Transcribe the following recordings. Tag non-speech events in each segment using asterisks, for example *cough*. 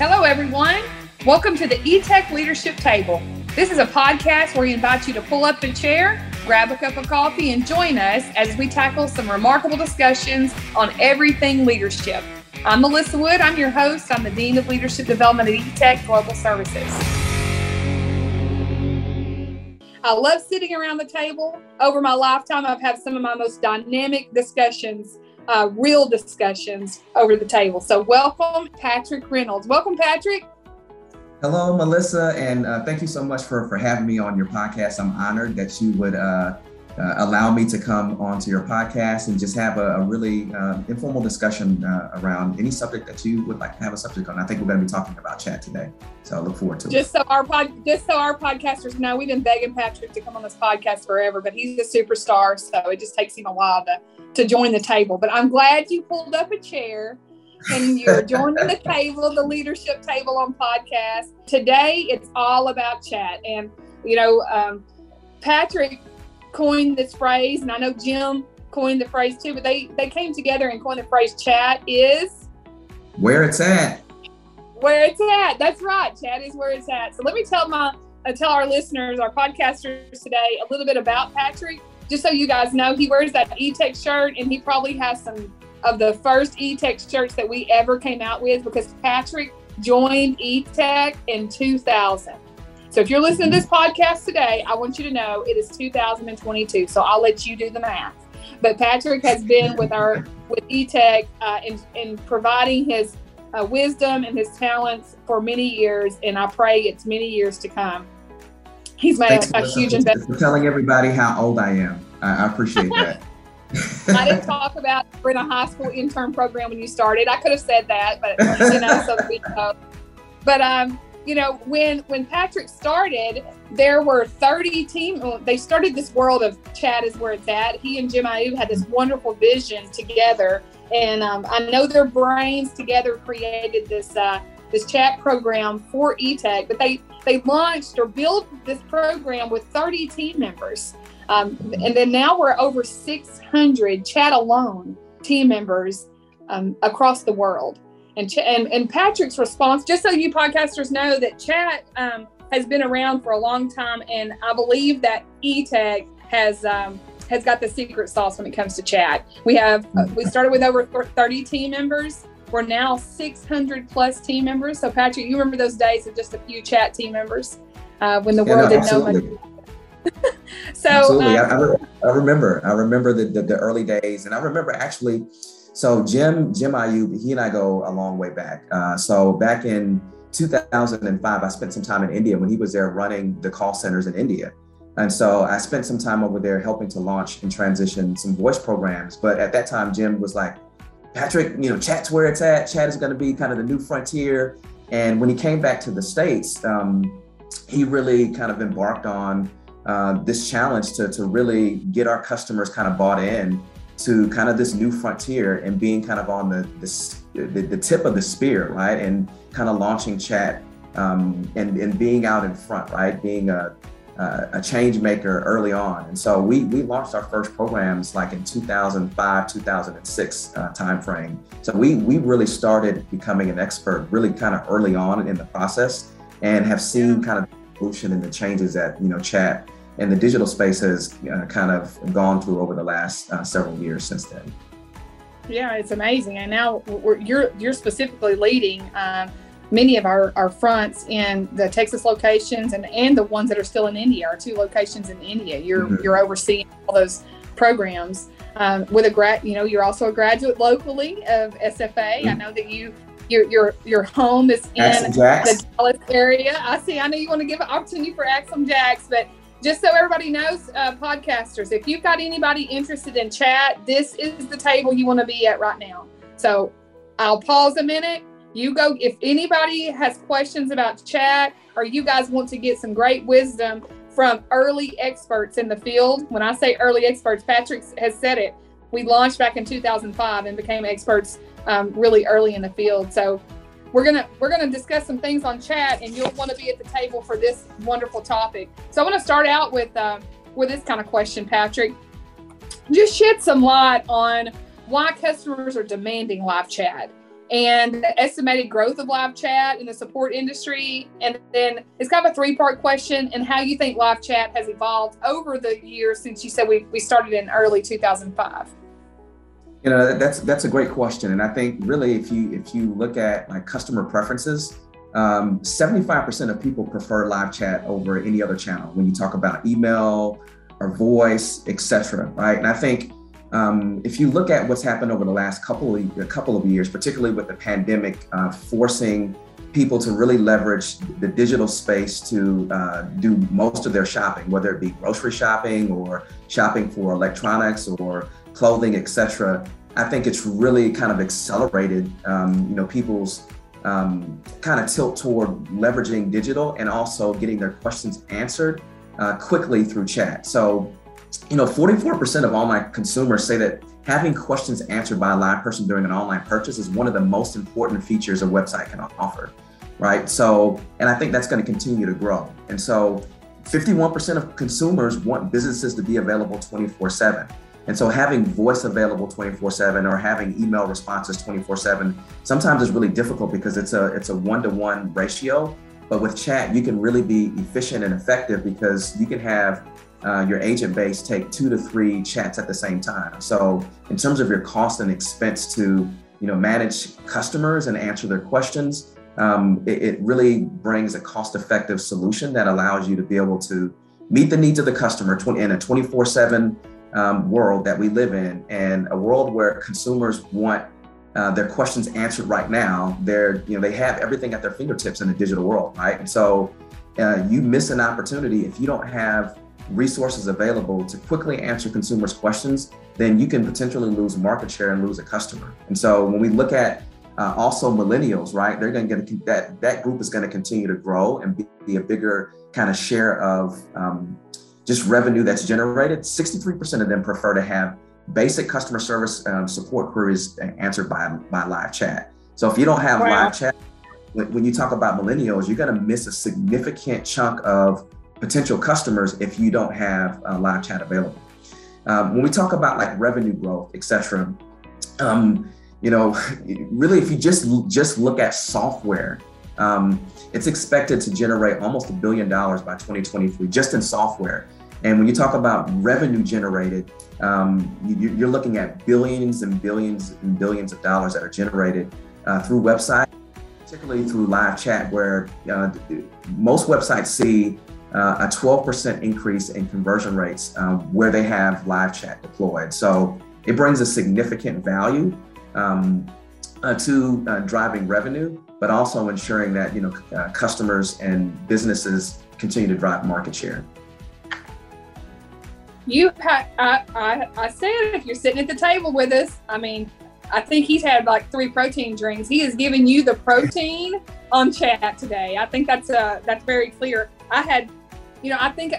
Hello, everyone. Welcome to the eTech Leadership Table. This is a podcast where we invite you to pull up a chair, grab a cup of coffee, and join us as we tackle some remarkable discussions on everything leadership. I'm Melissa Wood. I'm your host. I'm the Dean of Leadership Development at eTech Global Services. I love sitting around the table. Over my lifetime, I've had some of my most dynamic discussions uh, real discussions over the table. So, welcome, Patrick Reynolds. Welcome, Patrick. Hello, Melissa, and uh, thank you so much for, for having me on your podcast. I'm honored that you would uh, uh, allow me to come onto your podcast and just have a, a really uh, informal discussion uh, around any subject that you would like to have a subject on. I think we're going to be talking about chat today, so I look forward to just it. So our pod, just so our podcasters know, we've been begging Patrick to come on this podcast forever, but he's a superstar, so it just takes him a while to to join the table. But I'm glad you pulled up a chair and you're joining the table, the leadership table on podcast. Today, it's all about chat. And, you know, um, Patrick coined this phrase, and I know Jim coined the phrase too, but they, they came together and coined the phrase chat is where it's at. Where it's at. That's right. Chat is where it's at. So let me tell my uh, tell our listeners, our podcasters today, a little bit about Patrick just so you guys know, he wears that eTech shirt and he probably has some of the first eTech shirts that we ever came out with because Patrick joined eTech in 2000. So if you're listening to this podcast today, I want you to know it is 2022. So I'll let you do the math. But Patrick has been with our with eTech uh, in, in providing his uh, wisdom and his talents for many years, and I pray it's many years to come he's made a, a huge investment. For telling everybody how old I am. I, I appreciate that. *laughs* *laughs* I didn't talk about we're in a high school intern program when you started. I could have said that, but you know, so we know. But um, you know, when when Patrick started, there were 30 team. They started this world of chat is where it's at. He and Jim Ayub had this wonderful vision together, and um, I know their brains together created this uh, this chat program for eTech. But they they launched or built this program with 30 team members. Um, and then now we're over 600 chat alone team members um, across the world. And, ch- and, and Patrick's response, just so you podcasters know that chat um, has been around for a long time. And I believe that eTech has um, has got the secret sauce when it comes to chat. We have uh, we started with over 30 team members we're now 600 plus team members. So, Patrick, you remember those days of just a few chat team members uh, when the yeah, world no, didn't know much. *laughs* so, absolutely. Um, I, I, remember. I remember the, the, the early days, and I remember actually. So, Jim Jim Ayub, he and I go a long way back. Uh, so, back in 2005, I spent some time in India when he was there running the call centers in India. And so I spent some time over there helping to launch and transition some voice programs. But at that time, Jim was like, Patrick, you know, chat's where it's at. Chat is going to be kind of the new frontier. And when he came back to the States, um, he really kind of embarked on uh, this challenge to, to really get our customers kind of bought in to kind of this new frontier and being kind of on the, the, the, the tip of the spear, right? And kind of launching chat um, and, and being out in front, right? Being a, uh, a change maker early on. And so we, we launched our first programs like in 2005, 2006 uh, timeframe. So we, we really started becoming an expert really kind of early on in the process and have seen kind of the evolution and the changes that, you know, chat and the digital space has uh, kind of gone through over the last uh, several years since then. Yeah, it's amazing. And now you're, you're specifically leading um, many of our, our fronts in the Texas locations and, and the ones that are still in India, our two locations in India. You're mm-hmm. you're overseeing all those programs. Um, with a grad, you know, you're also a graduate locally of SFA. Mm-hmm. I know that you your your your home is in the Dallas area. I see. I know you want to give an opportunity for Axe 'Em Jacks, but just so everybody knows, uh, podcasters, if you've got anybody interested in chat, this is the table you want to be at right now. So I'll pause a minute you go if anybody has questions about chat or you guys want to get some great wisdom from early experts in the field when i say early experts patrick has said it we launched back in 2005 and became experts um, really early in the field so we're gonna we're gonna discuss some things on chat and you'll want to be at the table for this wonderful topic so i want to start out with uh, with this kind of question patrick just shed some light on why customers are demanding live chat and the estimated growth of live chat in the support industry. And then it's kind of a three part question and how you think live chat has evolved over the years since you said we, we started in early 2005. You know, that's that's a great question. And I think really if you if you look at like customer preferences, um, 75% of people prefer live chat over any other channel when you talk about email or voice, etc. Right. And I think um, if you look at what's happened over the last couple of a couple of years, particularly with the pandemic, uh, forcing people to really leverage the digital space to uh, do most of their shopping, whether it be grocery shopping or shopping for electronics or clothing, etc. I think it's really kind of accelerated, um, you know, people's um, kind of tilt toward leveraging digital and also getting their questions answered uh, quickly through chat. So you know, 44% of all my consumers say that having questions answered by a live person during an online purchase is one of the most important features a website can offer, right? So, and I think that's going to continue to grow. And so, 51% of consumers want businesses to be available 24 7. And so, having voice available 24 7 or having email responses 24 7 sometimes is really difficult because it's a it's a one to one ratio. But with chat, you can really be efficient and effective because you can have uh, your agent base take two to three chats at the same time. So in terms of your cost and expense to you know manage customers and answer their questions, um, it, it, really brings a cost-effective solution that allows you to be able to meet the needs of the customer in a 24/7 um, world that we live in, and a world where consumers want uh, their questions answered right now. They're you know they have everything at their fingertips in the digital world, right? And so uh, you miss an opportunity if you don't have resources available to quickly answer consumers' questions, then you can potentially lose market share and lose a customer. And so when we look at uh, also millennials, right, they're going to get that that group is going to continue to grow and be, be a bigger kind of share of um, just revenue that's generated. 63% of them prefer to have basic customer service um, support queries answered by by live chat. So if you don't have wow. live chat, when, you talk about millennials, you're going to miss a significant chunk of potential customers if you don't have uh, live chat available. Um, when we talk about like revenue growth, et cetera, um, you know, *laughs* really, if you just just look at software, um, it's expected to generate almost a billion dollars by 2023 just in software. And when you talk about revenue generated, um, you, are looking at billions and billions and billions of dollars that are generated uh, through websites, particularly through live chat, where uh, most websites see uh, a 12% increase in conversion rates um, where they have live chat deployed. So it brings a significant value um, uh, to uh, driving revenue, but also ensuring that you know uh, customers and businesses continue to drive market share. You, I, I, I said if you're sitting at the table with us, I mean, I think he's had like three protein drinks. He is giving you the protein *laughs* on chat today. I think that's uh that's very clear. I had you know, I think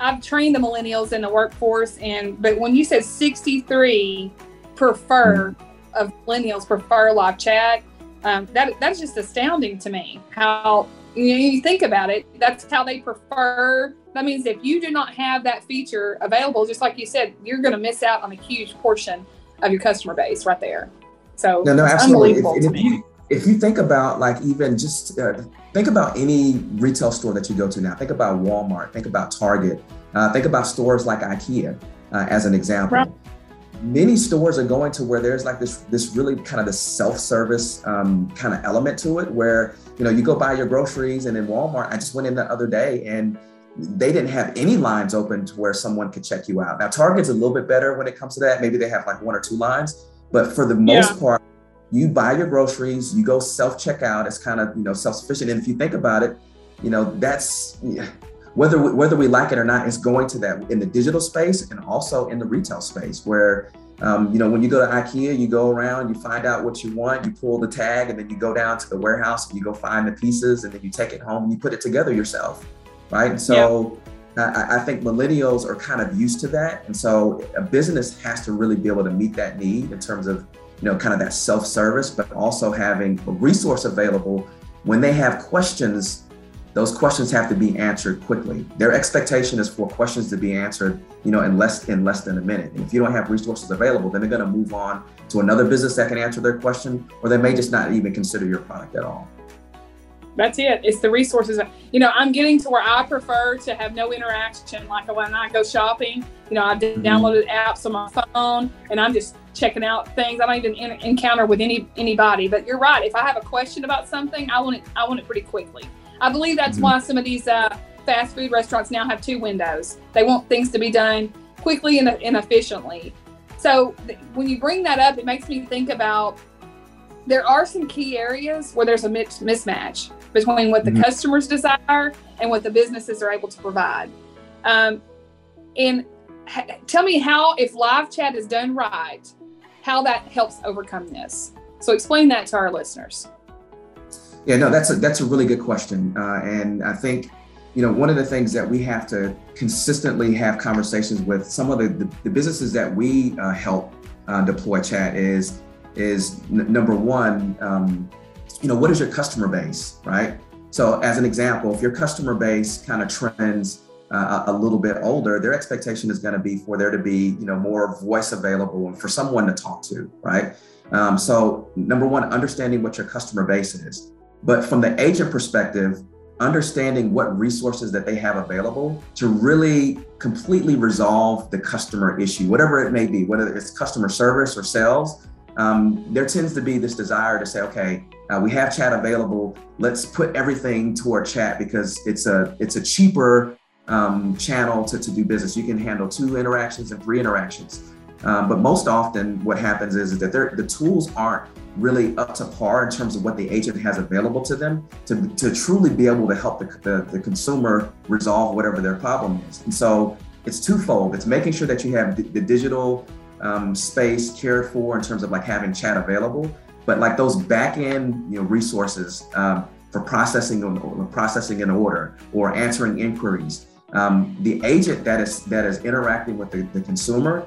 I've trained the millennials in the workforce, and but when you said 63 prefer of millennials prefer live chat, um, that that's just astounding to me. How you, know, you think about it, that's how they prefer. That means if you do not have that feature available, just like you said, you're going to miss out on a huge portion of your customer base right there. So no, no, absolutely. If, if, you, if you think about like even just uh, think about any retail store that you go to now. Think about Walmart. Think about Target. Uh, think about stores like IKEA uh, as an example. Right. Many stores are going to where there's like this this really kind of the self-service um, kind of element to it, where you know you go buy your groceries, and in Walmart, I just went in the other day and they didn't have any lines open to where someone could check you out. Now Target's a little bit better when it comes to that. Maybe they have like one or two lines, but for the most yeah. part, you buy your groceries, you go self checkout. It's kind of you know self sufficient. And if you think about it, you know that's whether we, whether we like it or not, is going to that in the digital space and also in the retail space where. Um, you know, when you go to IKEA, you go around, you find out what you want, you pull the tag, and then you go down to the warehouse and you go find the pieces, and then you take it home and you put it together yourself, right? so, I, I, think millennials are kind of used to that, and so a business has to really be able to meet that need in terms of you know, kind of that self-service, but also having a resource available when they have questions those questions have to be answered quickly. Their expectation is for questions to be answered, you know, in less in less than a minute. And if you don't have resources available, then they're going to move on to another business that can answer their question, or they may just not even consider your product at all. That's it. It's the resources. You know, I'm getting to where I prefer to have no interaction. Like when I go shopping, you know, I've mm-hmm. downloaded apps on my phone and I'm just checking out things. I don't even in- encounter with any anybody. But you're right. If I have a question about something, I want it. I want it pretty quickly. I believe that's mm-hmm. why some of these uh, fast food restaurants now have two windows. They want things to be done quickly and, and efficiently. So th- when you bring that up, it makes me think about there are some key areas where there's a mismatch between what the mm-hmm. customers desire and what the businesses are able to provide. Um, and ha- tell me how, if live chat is done right, how that helps overcome this. So explain that to our listeners. Yeah, no, that's a that's a really good question, uh, and I think you know one of the things that we have to consistently have conversations with some of the the, the businesses that we uh, help uh, deploy chat is is n- number one, um, you know, what is your customer base, right? So, as an example, if your customer base kind of trends uh, a little bit older, their expectation is going to be for there to be, you know, more voice available and for someone to talk to, right? Um, so, number one, understanding what your customer base is. But from the agent perspective, understanding what resources that they have available to really completely resolve the customer issue, whatever it may be, whether it's customer service or sales, um, there tends to be this desire to say, okay, uh, we have chat available. Let's put everything toward chat because it's a it's a cheaper um, channel to, to do business. You can handle two interactions and three interactions. Um, but most often, what happens is, that the tools aren't really up to par in terms of what the agent has available to them to, to truly be able to help the, the, the consumer resolve whatever their problem is. And so it's twofold. It's making sure that you have the, the digital um, space cared for in terms of like having chat available, but like those back end you know resources um, for processing processing an order or answering inquiries. Um, the agent that is that is interacting with the, the consumer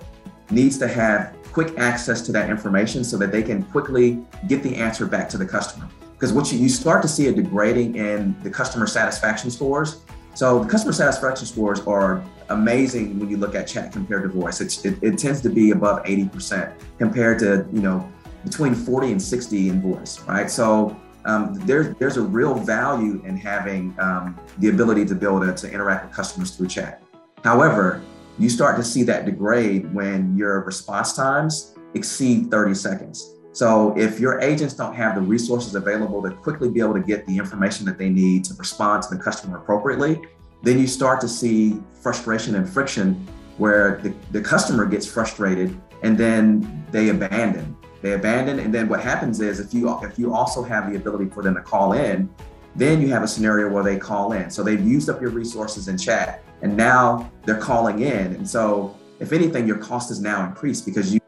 needs to have quick access to that information so that they can quickly get the answer back to the customer. Because what you, you start to see a degrading in the customer satisfaction scores. So the customer satisfaction scores are amazing when you look at chat compared to voice. It, it tends to be above 80% compared to, you know, between 40 and 60 in voice, right? So um, there's there's a real value in having um, the ability to be able to, to interact with customers through chat. However, you start to see that degrade when your response times exceed 30 seconds. So if your agents don't have the resources available to quickly be able to get the information that they need to respond to the customer appropriately, then you start to see frustration and friction where the, the customer gets frustrated and then they abandon. They abandon, and then what happens is if you if you also have the ability for them to call in, then you have a scenario where they call in. So they've used up your resources in chat, and now they're calling in. And so, if anything, your cost is now increased because you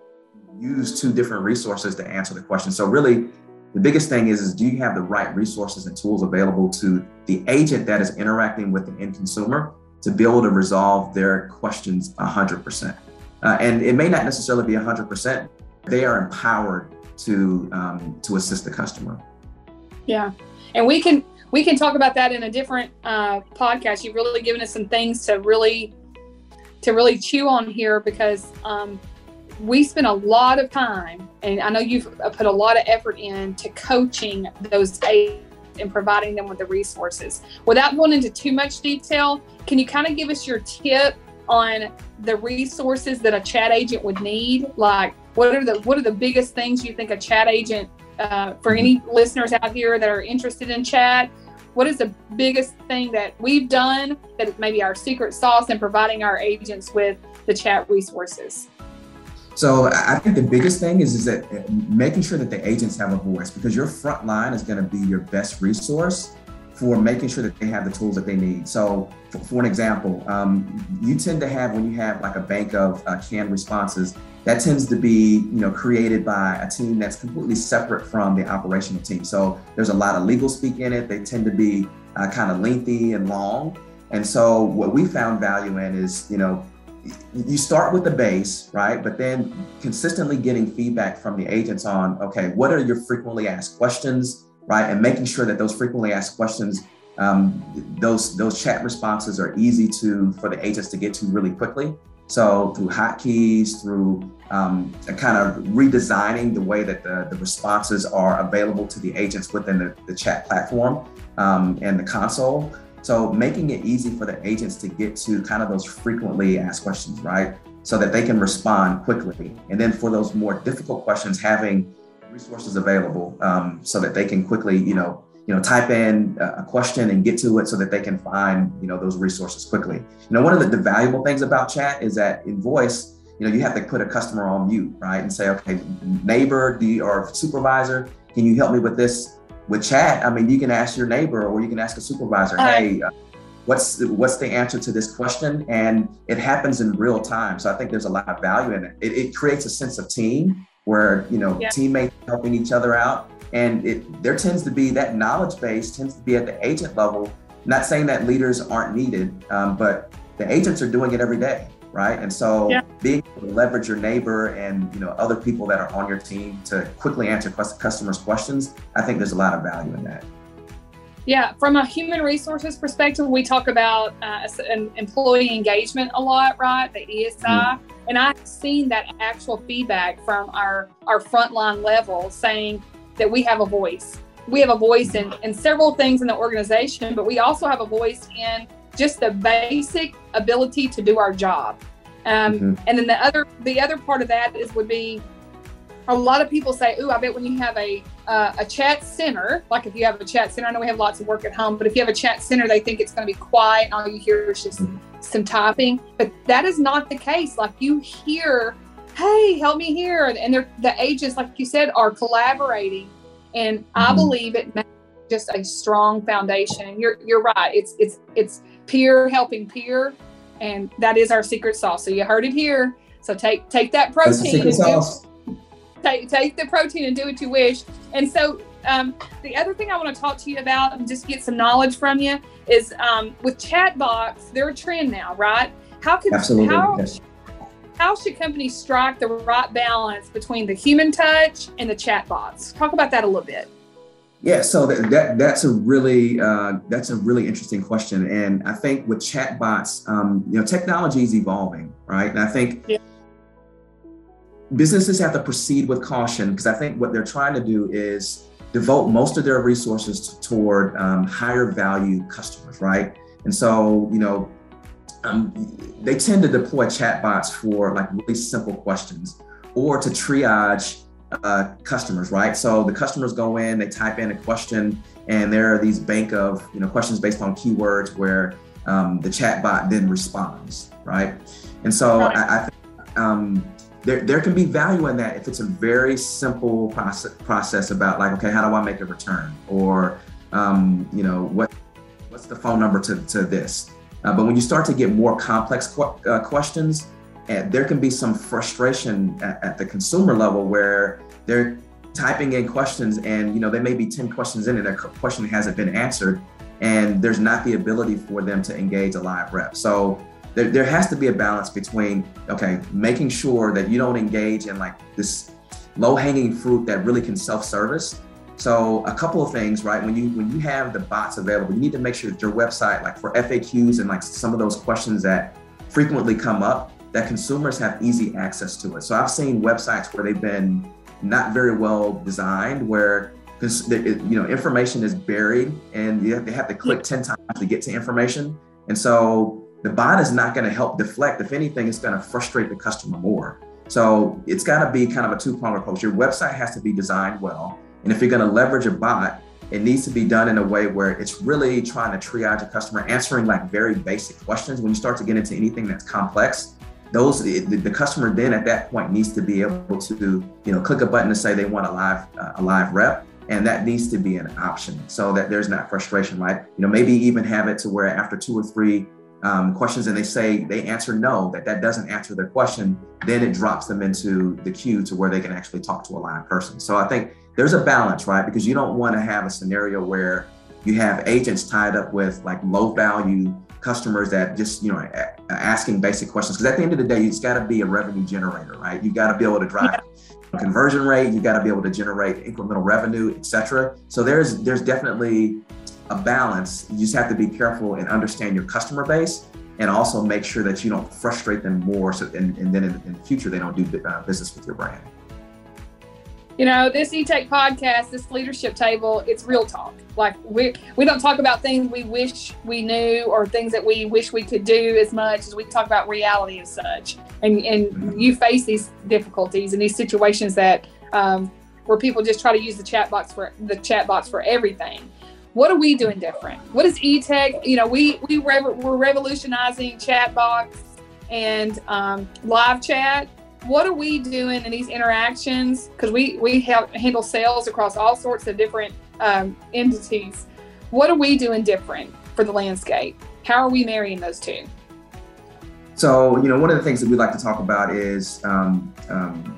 use two different resources to answer the question. So really, the biggest thing is, is do you have the right resources and tools available to the agent that is interacting with the end consumer to be able to resolve their questions 100%. Uh, and it may not necessarily be 100%. They are empowered to um, to assist the customer. Yeah, and we can we can talk about that in a different uh, podcast. You've really given us some things to really to really chew on here because um, we spend a lot of time, and I know you've put a lot of effort into coaching those agents and providing them with the resources. Without going into too much detail, can you kind of give us your tip on the resources that a chat agent would need? Like, what are the what are the biggest things you think a chat agent uh, for any listeners out here that are interested in chat? What is the biggest thing that we've done that is maybe our secret sauce in providing our agents with the chat resources? So I think the biggest thing is, is that uh, making sure that the agents have a voice because your front line is going to be your best resource for making sure that they have the tools that they need. So for, for an example, um, you tend to have when you have like a bank of uh, canned responses, that tends to be you know created by a team that's completely separate from the operational team. So there's a lot of legal speak in it. They tend to be uh, kind of lengthy and long. And so what we found value in is you know you start with the base, right? But then consistently getting feedback from the agents on, okay, what are your frequently asked questions, right? And making sure that those frequently asked questions um, those those chat responses are easy to for the agents to get to really quickly. So through hotkeys, through um, kind of redesigning the way that the, the responses are available to the agents within the, the chat platform um, and the console. So making it easy for the agents to get to kind of those frequently asked questions, right? So that they can respond quickly. And then for those more difficult questions, having resources available um, so that they can quickly, you know, you know, type in a question and get to it so that they can find, you know, those resources quickly. You know, one of the, the valuable things about chat is that in voice, you know, you have to put a customer on mute, right? And say, okay, neighbor, do you, or supervisor, can you help me with this? With chat, I mean, you can ask your neighbor or you can ask a supervisor, uh, hey, uh, what's what's the answer to this question? And it happens in real time. So I think there's a lot of value in it. It, it creates a sense of team where you know yeah. teammates helping each other out and it there tends to be that knowledge base tends to be at the agent level. Not saying that leaders aren't needed, um, but the agents are doing it every day, right? And so yeah. being able to leverage your neighbor and you know other people that are on your team to quickly answer customers' questions, I think there's a lot of value in that. Yeah, from a human resources perspective, we talk about uh, employee engagement a lot, right? The ESI. Mm-hmm. And I've seen that actual feedback from our, our frontline level saying, that we have a voice. We have a voice in, in several things in the organization, but we also have a voice in just the basic ability to do our job. Um, mm-hmm. And then the other the other part of that is would be a lot of people say, "Ooh, I bet when you have a uh, a chat center, like if you have a chat center, I know we have lots of work at home, but if you have a chat center, they think it's going to be quiet and all you hear is just mm-hmm. some typing. But that is not the case. Like you hear hey, help me here. And they're, the agents, like you said, are collaborating. And mm-hmm. I believe it makes just a strong foundation. You're, you're right. It's, it's, it's peer helping peer. And that is our secret sauce. So you heard it here. So take, take that protein. and do, take, take the protein and do what you wish. And so um, the other thing I want to talk to you about and just get some knowledge from you is um, with chatbots, they're a trend now, right? How can Absolutely. how yes how should companies strike the right balance between the human touch and the chatbots? Talk about that a little bit. Yeah, so that, that that's a really uh, that's a really interesting question, and I think with chatbots, um, you know, technology is evolving, right? And I think yeah. businesses have to proceed with caution because I think what they're trying to do is devote most of their resources toward um, higher value customers, right? And so, you know, um, they tend to deploy chatbots for like really simple questions or to triage uh, customers, right? So the customers go in, they type in a question, and there are these bank of you know questions based on keywords where um, the chatbot then responds, right? And so right. I, I think um, there, there can be value in that if it's a very simple process, process about like, okay, how do I make a return? Or, um, you know, what what's the phone number to, to this? Uh, but when you start to get more complex qu- uh, questions, and there can be some frustration at, at, the consumer level where they're typing in questions and you know they may be 10 questions in and their question hasn't been answered and there's not the ability for them to engage a live rep. So there, there has to be a balance between okay making sure that you don't engage in like this low hanging fruit that really can self-service so a couple of things, right? When you when you have the bots available, you need to make sure that your website, like for FAQs and like some of those questions that frequently come up, that consumers have easy access to it. So I've seen websites where they've been not very well designed, where you know information is buried and they have to click 10 times to get to information. And so the bot is not going to help deflect. If anything, it's going to frustrate the customer more. So it's got to be kind of a two-pronged approach. Your website has to be designed well and if you're going to leverage a bot, it needs to be done in a way where it's really trying to triage a customer, answering like very basic questions. When you start to get into anything that's complex, those the, the customer then at that point needs to be able to you know click a button to say they want a live uh, a live rep and that needs to be an option. So that there's not frustration right? You know maybe even have it to where after two or three um, questions and they say they answer no that that doesn't answer their question then it drops them into the queue to where they can actually talk to a live person. So i think there's a balance, right? Because you don't want to have a scenario where you have agents tied up with like low value customers that just you know asking basic questions. Because at the end of the day, it's got to be a revenue generator, right? You got to be able to drive yeah. conversion rate. You got to be able to generate incremental revenue, etc. So there's there's definitely a balance. You just have to be careful and understand your customer base and also make sure that you don't frustrate them more. So, and, and then in, in, the future, they don't do uh, business with your brand. You know, this eTech podcast, this leadership table, it's real talk. Like we we don't talk about things we wish we knew or things that we wish we could do as much as we talk about reality as such. And and you face these difficulties and these situations that um, where people just try to use the chatbots for the chatbots for everything. What are we doing different? What is eTech? You know, we we rev- we're revolutionizing chatbots and um, live chat what are we doing in these interactions? Because we we help handle sales across all sorts of different um, entities. What are we doing different for the landscape? How are we marrying those two? So you know, one of the things that we like to talk about is um, um,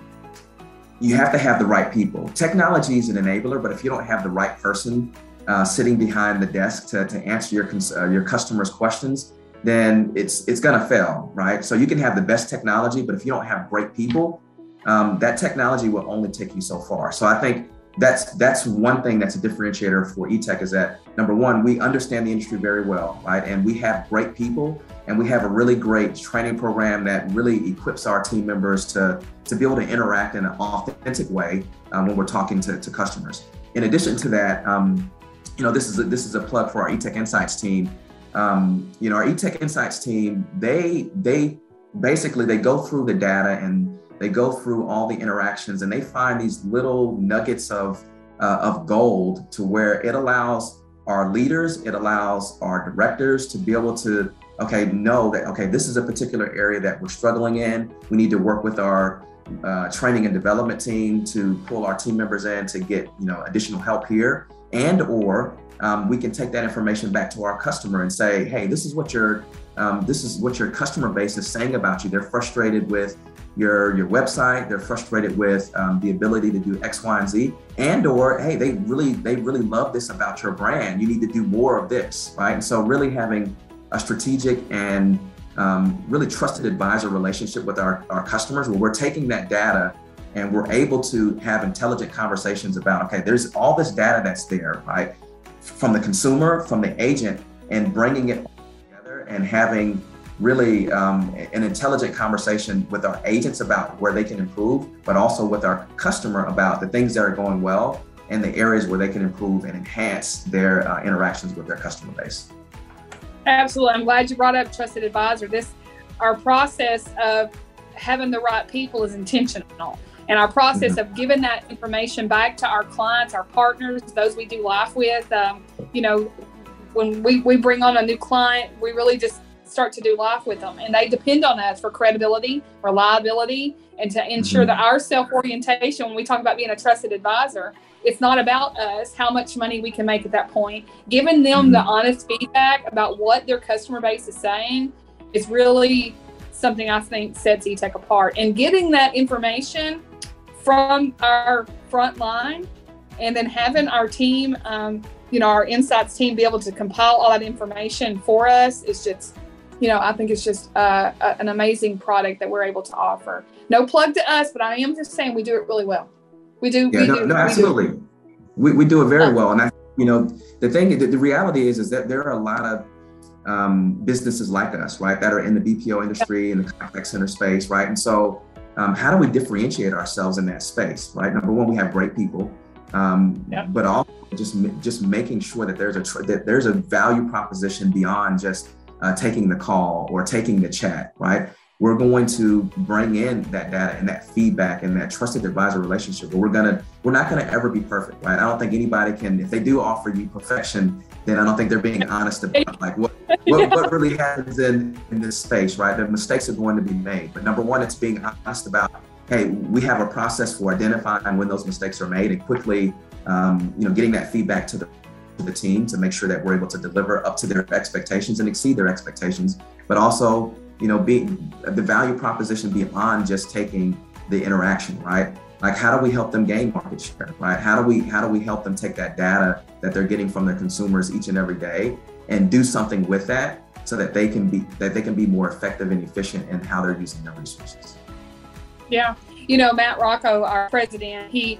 you have to have the right people. Technology is an enabler, but if you don't have the right person uh, sitting behind the desk to, to answer your uh, your customers' questions, then it's it's going to fail, right? So you can have the best technology, but if you don't have great people, um, that technology will only take you so far. So I think that's that's one thing that's a differentiator for eTech is that number one, we understand the industry very well, right? And we have great people, and we have a really great training program that really equips our team members to to be able to interact in an authentic way um, when we're talking to, to customers. In addition to that, um, you know, this is a, this is a plug for our eTech Insights team um, you know, our eTech Insights team, they they basically they go through the data and they go through all the interactions and they find these little nuggets of uh, of gold to where it allows our leaders, it allows our directors to be able to okay know that okay this is a particular area that we're struggling in. We need to work with our uh, training and development team to pull our team members in to get you know additional help here and or um, we can take that information back to our customer and say, hey, this is what your um, this is what your customer base is saying about you. They're frustrated with your your website. They're frustrated with um, the ability to do X, Y, and Z, and or hey, they really they really love this about your brand. You need to do more of this, right? And so really having a strategic and um, really trusted advisor relationship with our, our customers where we're taking that data and we're able to have intelligent conversations about okay there's all this data that's there right from the consumer, from the agent, and bringing it together and having really um, an intelligent conversation with our agents about where they can improve, but also with our customer about the things that are going well and the areas where they can improve and enhance their uh, interactions with their customer base. Absolutely. I'm glad you brought up trusted advisor. This our process of having the right people is intentional. And our process mm-hmm. of giving that information back to our clients, our partners, those we do life with, um, you know, when we, we bring on a new client, we really just start to do life with them. And they depend on us for credibility, reliability, and to ensure mm-hmm. that our self orientation, when we talk about being a trusted advisor, it's not about us, how much money we can make at that point. Giving them mm-hmm. the honest feedback about what their customer base is saying is really something I think sets eTech apart. And getting that information from our front line and then having our team, um, you know, our insights team be able to compile all that information for us is just, you know, I think it's just uh, an amazing product that we're able to offer. No plug to us, but I am just saying we do it really well. We do. Yeah, we no, do, no, absolutely. We, do. we, we do it very well. And I, you know, the thing, the, the reality is, is that there are a lot of um, businesses like us, right, that are in the BPO industry, in the contact center space, right? And so um, how do we differentiate ourselves in that space, right? Number one, we have great people, um, yep. but also just just making sure that there's a tr- that there's a value proposition beyond just uh, taking the call or taking the chat, right? We're going to bring in that data and that feedback and that trusted advisor relationship. But we're gonna we're not gonna ever be perfect, right? I don't think anybody can. If they do offer you perfection, then I don't think they're being honest about like what what, what really happens in, in this space, right? The mistakes are going to be made. But number one, it's being honest about, hey, we have a process for identifying when those mistakes are made and quickly, um, you know, getting that feedback to the to the team to make sure that we're able to deliver up to their expectations and exceed their expectations, but also, you know, being the value proposition beyond just taking the interaction, right? like how do we help them gain market share right? How do we how do we help them take that data that they're getting from their consumers each and every day and do something with that so that they can be that they can be more effective and efficient in how they're using their resources? Yeah. You know matt rocco our president he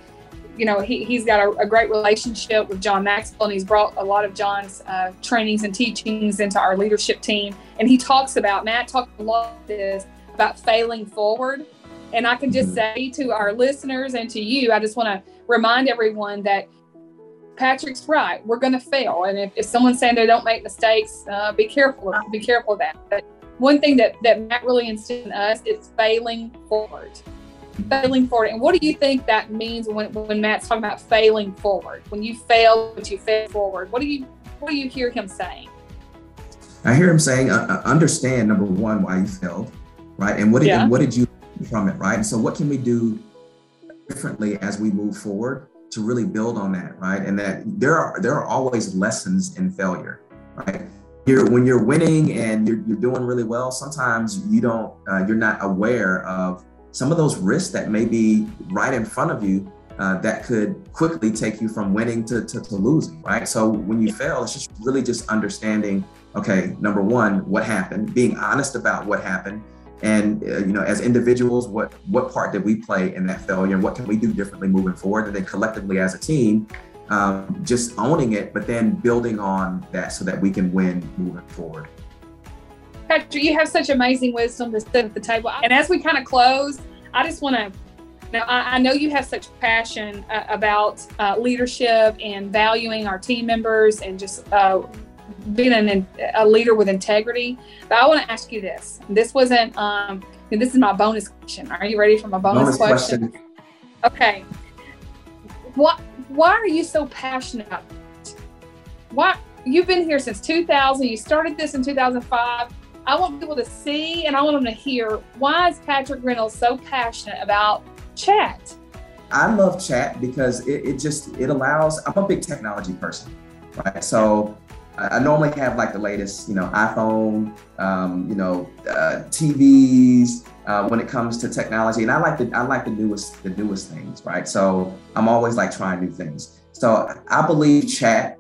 you know, he, he's got a, a, great relationship with John Maxwell, and he's brought a lot of John's uh, trainings and teachings into our leadership team. And he talks about, Matt talked a lot about this, about failing forward. And I can just mm-hmm. say to our listeners and to you, I just want to remind everyone that Patrick's right. We're going to fail. And if, if someone's saying they don't make mistakes, uh, be careful. Be careful of that. But one thing that, that Matt really instilled in us is failing forward failing forward. And what do you think that means when, when Matt's talking about failing forward? When you fail, but you fail forward, what do you what do you hear him saying? I hear him saying, uh, uh understand number one why you failed, right? And what did yeah. and what did you from it, right? And so what can we do differently as we move forward to really build on that, right? And that there are there are always lessons in failure, right? You're, when you're winning and you're, you're doing really well, sometimes you don't uh, you're not aware of some of those risks that may be right in front of you uh, that could quickly take you from winning to, to, to, losing, right? So when you fail, it's just really just understanding, okay, number one, what happened, being honest about what happened, and uh, you know, as individuals, what what part did we play in that failure, and what can we do differently moving forward, and then collectively as a team, um, just owning it, but then building on that so that we can win moving forward. Patrick, you have such amazing wisdom to sit at the table. And as we kind of close, I just want to. Now, I, I know you have such passion uh, about uh, leadership and valuing our team members and just uh, being an, a leader with integrity. But I want to ask you this. This wasn't. Um, this is my bonus question. Are you ready for my bonus, bonus question? question? Okay. What? Why are you so passionate about it? Why? You've been here since 2000. You started this in 2005 I want people to see and I want them to hear why is Patrick Reynolds so passionate about chat? I love chat because it, it just it allows. I'm a big technology person, right? So I normally have like the latest, you know, iPhone, um, you know, uh, TVs uh, when it comes to technology, and I like the I like the newest the newest things, right? So I'm always like trying new things. So I believe chat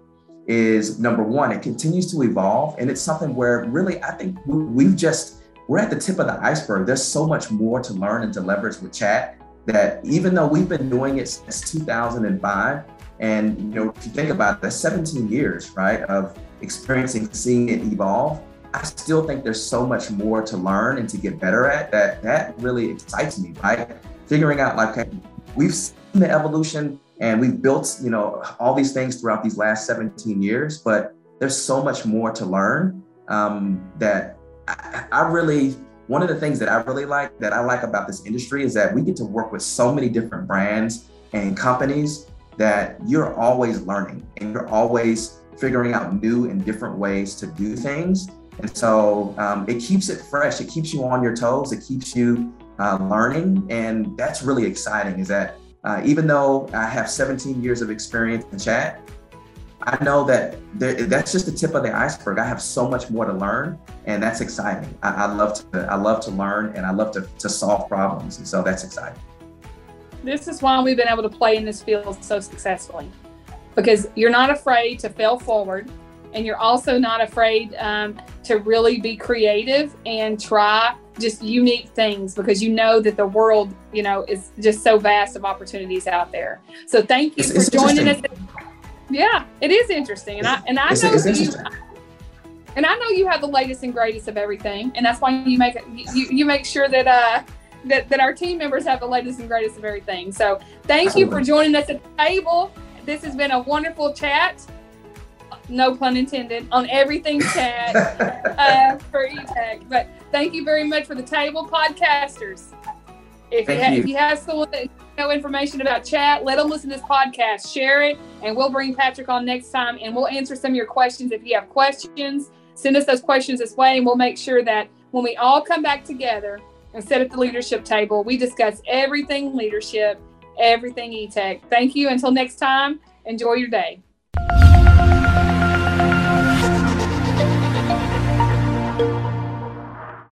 is number one, it continues to evolve. And it's something where really, I think we've just, we're at the tip of the iceberg. There's so much more to learn and to leverage with chat that even though we've been doing it since 2005, and you know, if you think about it, that's 17 years, right, of experiencing, seeing it evolve. I still think there's so much more to learn and to get better at that. That really excites me, right? Figuring out like okay, we've seen the evolution and we've built, you know, all these things throughout these last 17 years, but there's so much more to learn um, that I, I really, one of the things that I really like, that I like about this industry is that we get to work with so many different brands and companies that you're always learning and you're always figuring out new and different ways to do things. And so um, it keeps it fresh. It keeps you on your toes. It keeps you uh, learning. And that's really exciting is that uh, even though I have 17 years of experience in chat, I know that there, that's just the tip of the iceberg. I have so much more to learn, and that's exciting. I, I love to I love to learn, and I love to, to solve problems, and so that's exciting. This is why we've been able to play in this field so successfully, because you're not afraid to fail forward, and you're also not afraid um, to really be creative and try just unique things because you know that the world, you know, is just so vast of opportunities out there. So thank you it's, for it's joining us. Yeah, it is interesting, and I and I know you. And I know you have the latest and greatest of everything, and that's why you make. You, you make sure that uh that, that our team members have the latest and greatest of everything. So thank you for joining us at the table. This has been a wonderful chat no pun intended, on everything chat uh, for eTech. But thank you very much for the table podcasters. If you, ha- you. if you have someone that know information about chat, let them listen to this podcast, share it, and we'll bring Patrick on next time and we'll answer some of your questions. If you have questions, send us those questions this way, and we'll make sure that when we all come back together and sit at the leadership table, we discuss everything leadership, everything eTech. Thank you. Until next time, enjoy your day.